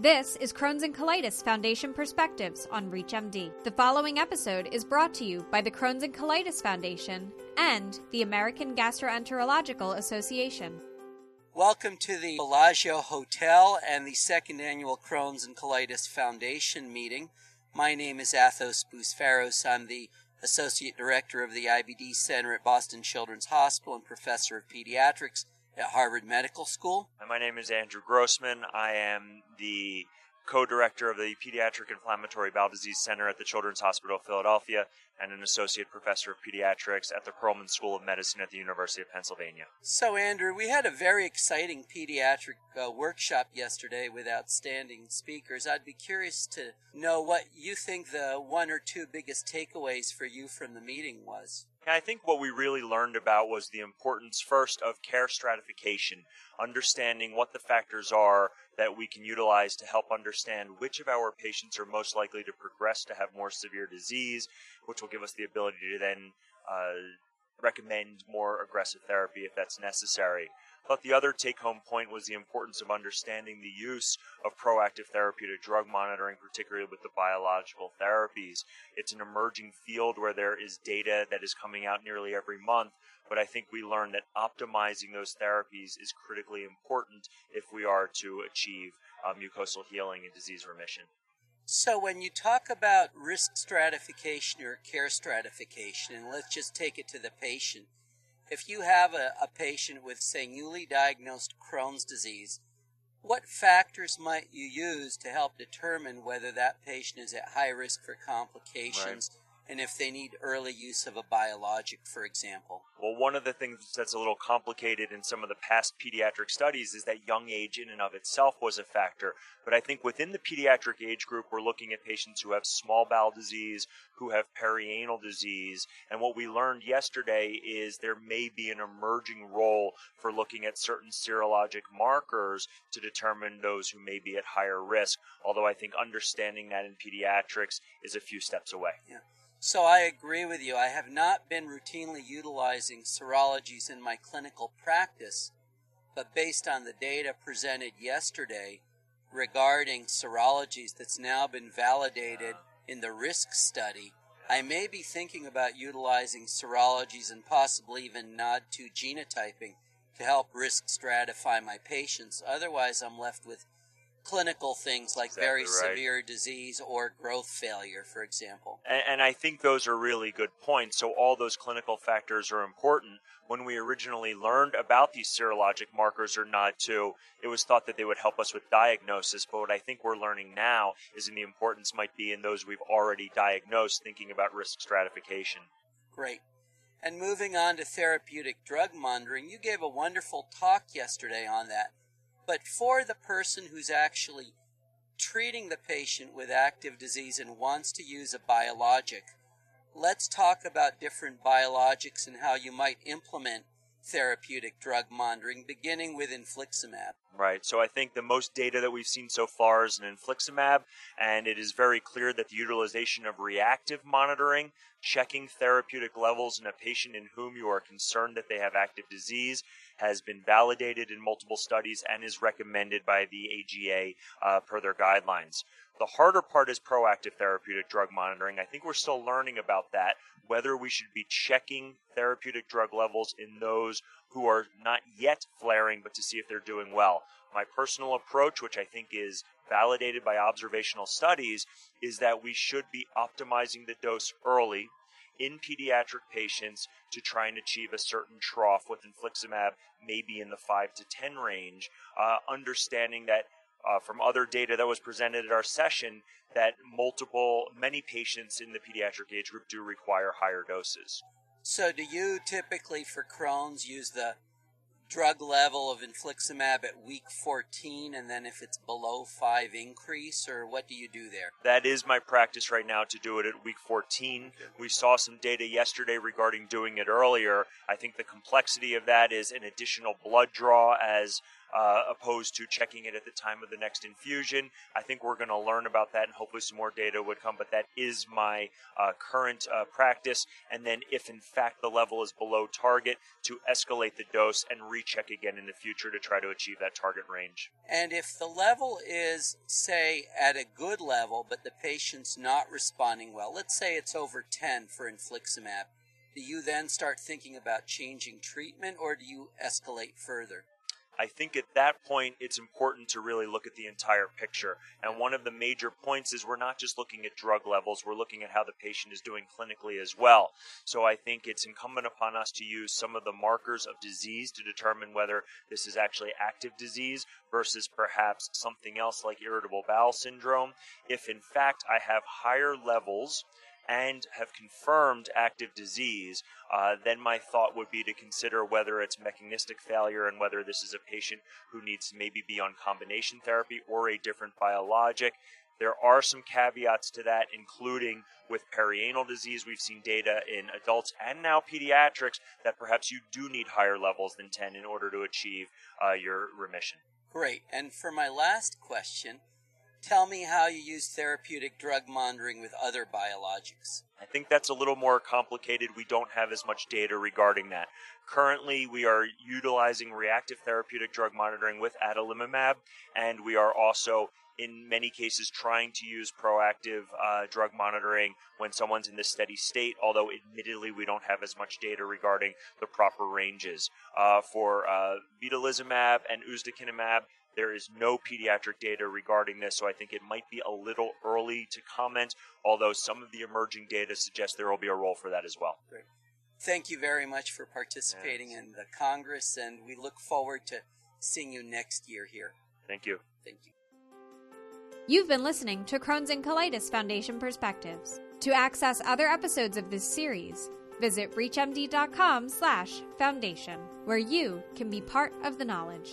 This is Crohn's and Colitis Foundation Perspectives on ReachMD. The following episode is brought to you by the Crohn's and Colitis Foundation and the American Gastroenterological Association. Welcome to the Bellagio Hotel and the second annual Crohn's and Colitis Foundation meeting. My name is Athos Bousvaros. I'm the Associate Director of the IBD Center at Boston Children's Hospital and Professor of Pediatrics at Harvard Medical School. And my name is Andrew Grossman. I am the co-director of the Pediatric Inflammatory Bowel Disease Center at the Children's Hospital of Philadelphia and an associate professor of pediatrics at the Perelman School of Medicine at the University of Pennsylvania. So, Andrew, we had a very exciting pediatric uh, workshop yesterday with outstanding speakers. I'd be curious to know what you think the one or two biggest takeaways for you from the meeting was. I think what we really learned about was the importance first of care stratification, understanding what the factors are that we can utilize to help understand which of our patients are most likely to progress to have more severe disease, which will give us the ability to then uh, recommend more aggressive therapy if that's necessary. But the other take home point was the importance of understanding the use of proactive therapeutic drug monitoring, particularly with the biological therapies. It's an emerging field where there is data that is coming out nearly every month, but I think we learned that optimizing those therapies is critically important if we are to achieve uh, mucosal healing and disease remission. So, when you talk about risk stratification or care stratification, and let's just take it to the patient, if you have a, a patient with, say, newly diagnosed Crohn's disease, what factors might you use to help determine whether that patient is at high risk for complications? Right and if they need early use of a biologic, for example. Well, one of the things that's a little complicated in some of the past pediatric studies is that young age in and of itself was a factor. But I think within the pediatric age group, we're looking at patients who have small bowel disease, who have perianal disease. And what we learned yesterday is there may be an emerging role for looking at certain serologic markers to determine those who may be at higher risk. Although I think understanding that in pediatrics is a few steps away. Yeah. So I agree with you. I have not been routinely utilizing serologies in my clinical practice, but based on the data presented yesterday regarding serologies that's now been validated in the risk study, I may be thinking about utilizing serologies and possibly even nod to genotyping to help risk stratify my patients. Otherwise, I'm left with clinical things like exactly very right. severe disease or growth failure, for example. And, and, I think those are really good points. So, all those clinical factors are important. When we originally learned about these serologic markers or NOD2, it was thought that they would help us with diagnosis. But what I think we're learning now is in the importance might be in those we've already diagnosed, thinking about risk stratification. Great. And moving on to therapeutic drug monitoring, you gave a wonderful talk yesterday on that. But for the person who's actually treating the patient with active disease and wants to use a biologic, let's talk about different biologics and how you might implement therapeutic drug monitoring, beginning with infliximab. Right. So I think the most data that we've seen so far is an infliximab, and it is very clear that the utilization of reactive monitoring, checking therapeutic levels in a patient in whom you are concerned that they have active disease, has been validated in multiple studies and is recommended by the AGA uh, per their guidelines. The harder part is proactive therapeutic drug monitoring. I think we're still learning about that, whether we should be checking therapeutic drug levels in those who are not yet flaring, but to see if they're doing well. My personal approach, which I think is validated by observational studies, is that we should be optimizing the dose early in pediatric patients to try and achieve a certain trough with infliximab, maybe in the 5 to 10 range, uh, understanding that uh, from other data that was presented at our session that multiple, many patients in the pediatric age group do require higher doses. So, do you typically for Crohn's use the drug level of infliximab at week 14 and then if it's below 5 increase or what do you do there? That is my practice right now to do it at week 14 we saw some data yesterday regarding doing it earlier. I think the complexity of that is an additional blood draw as uh, opposed to checking it at the time of the next infusion. I think we're going to learn about that, and hopefully some more data would come. But that is my uh, current uh, practice. And then, if in fact the level is below target, to escalate the dose and recheck again in the future to try to achieve that target range. And if the level is, say, at a good level, but the patient's not responding well, let's say it's over 10 for infliximab, do you then start thinking about changing treatment or do you escalate further? I think at that point it's important to really look at the entire picture. And one of the major points is we're not just looking at drug levels, we're looking at how the patient is doing clinically as well. So I think it's incumbent upon us to use some of the markers of disease to determine whether this is actually active disease versus perhaps something else like irritable bowel syndrome. If in fact I have higher levels and have confirmed active disease, uh, then my thought would be to consider whether it's mechanistic failure and whether this is a patient who needs to maybe be on combination therapy or a different biologic. There are some caveats to that, including with perianal disease. We've seen data in adults and now pediatrics that perhaps you do need higher levels than 10 in order to achieve uh, your remission. Great. And for my last question, tell me how you use therapeutic drug monitoring with other biologics. I think that's a little more complicated. We don't have as much data regarding that. Currently, we are utilizing reactive therapeutic drug monitoring with adalimumab, and we are also in many cases trying to use proactive uh, drug monitoring when someone's in this steady state, although admittedly we don't have as much data regarding the proper ranges. Uh, for uh, vedolizumab and ustekinumab, there is no pediatric data regarding this, so I think it might be a little early to comment, although some of the emerging data suggests there will be a role for that as well. Great. Thank you very much for participating yes. in the Congress, and we look forward to seeing you next year here. Thank you. Thank you. You've been listening to Crohn's and Colitis Foundation Perspectives. To access other episodes of this series, visit reachmd.com/foundation, where you can be part of the knowledge.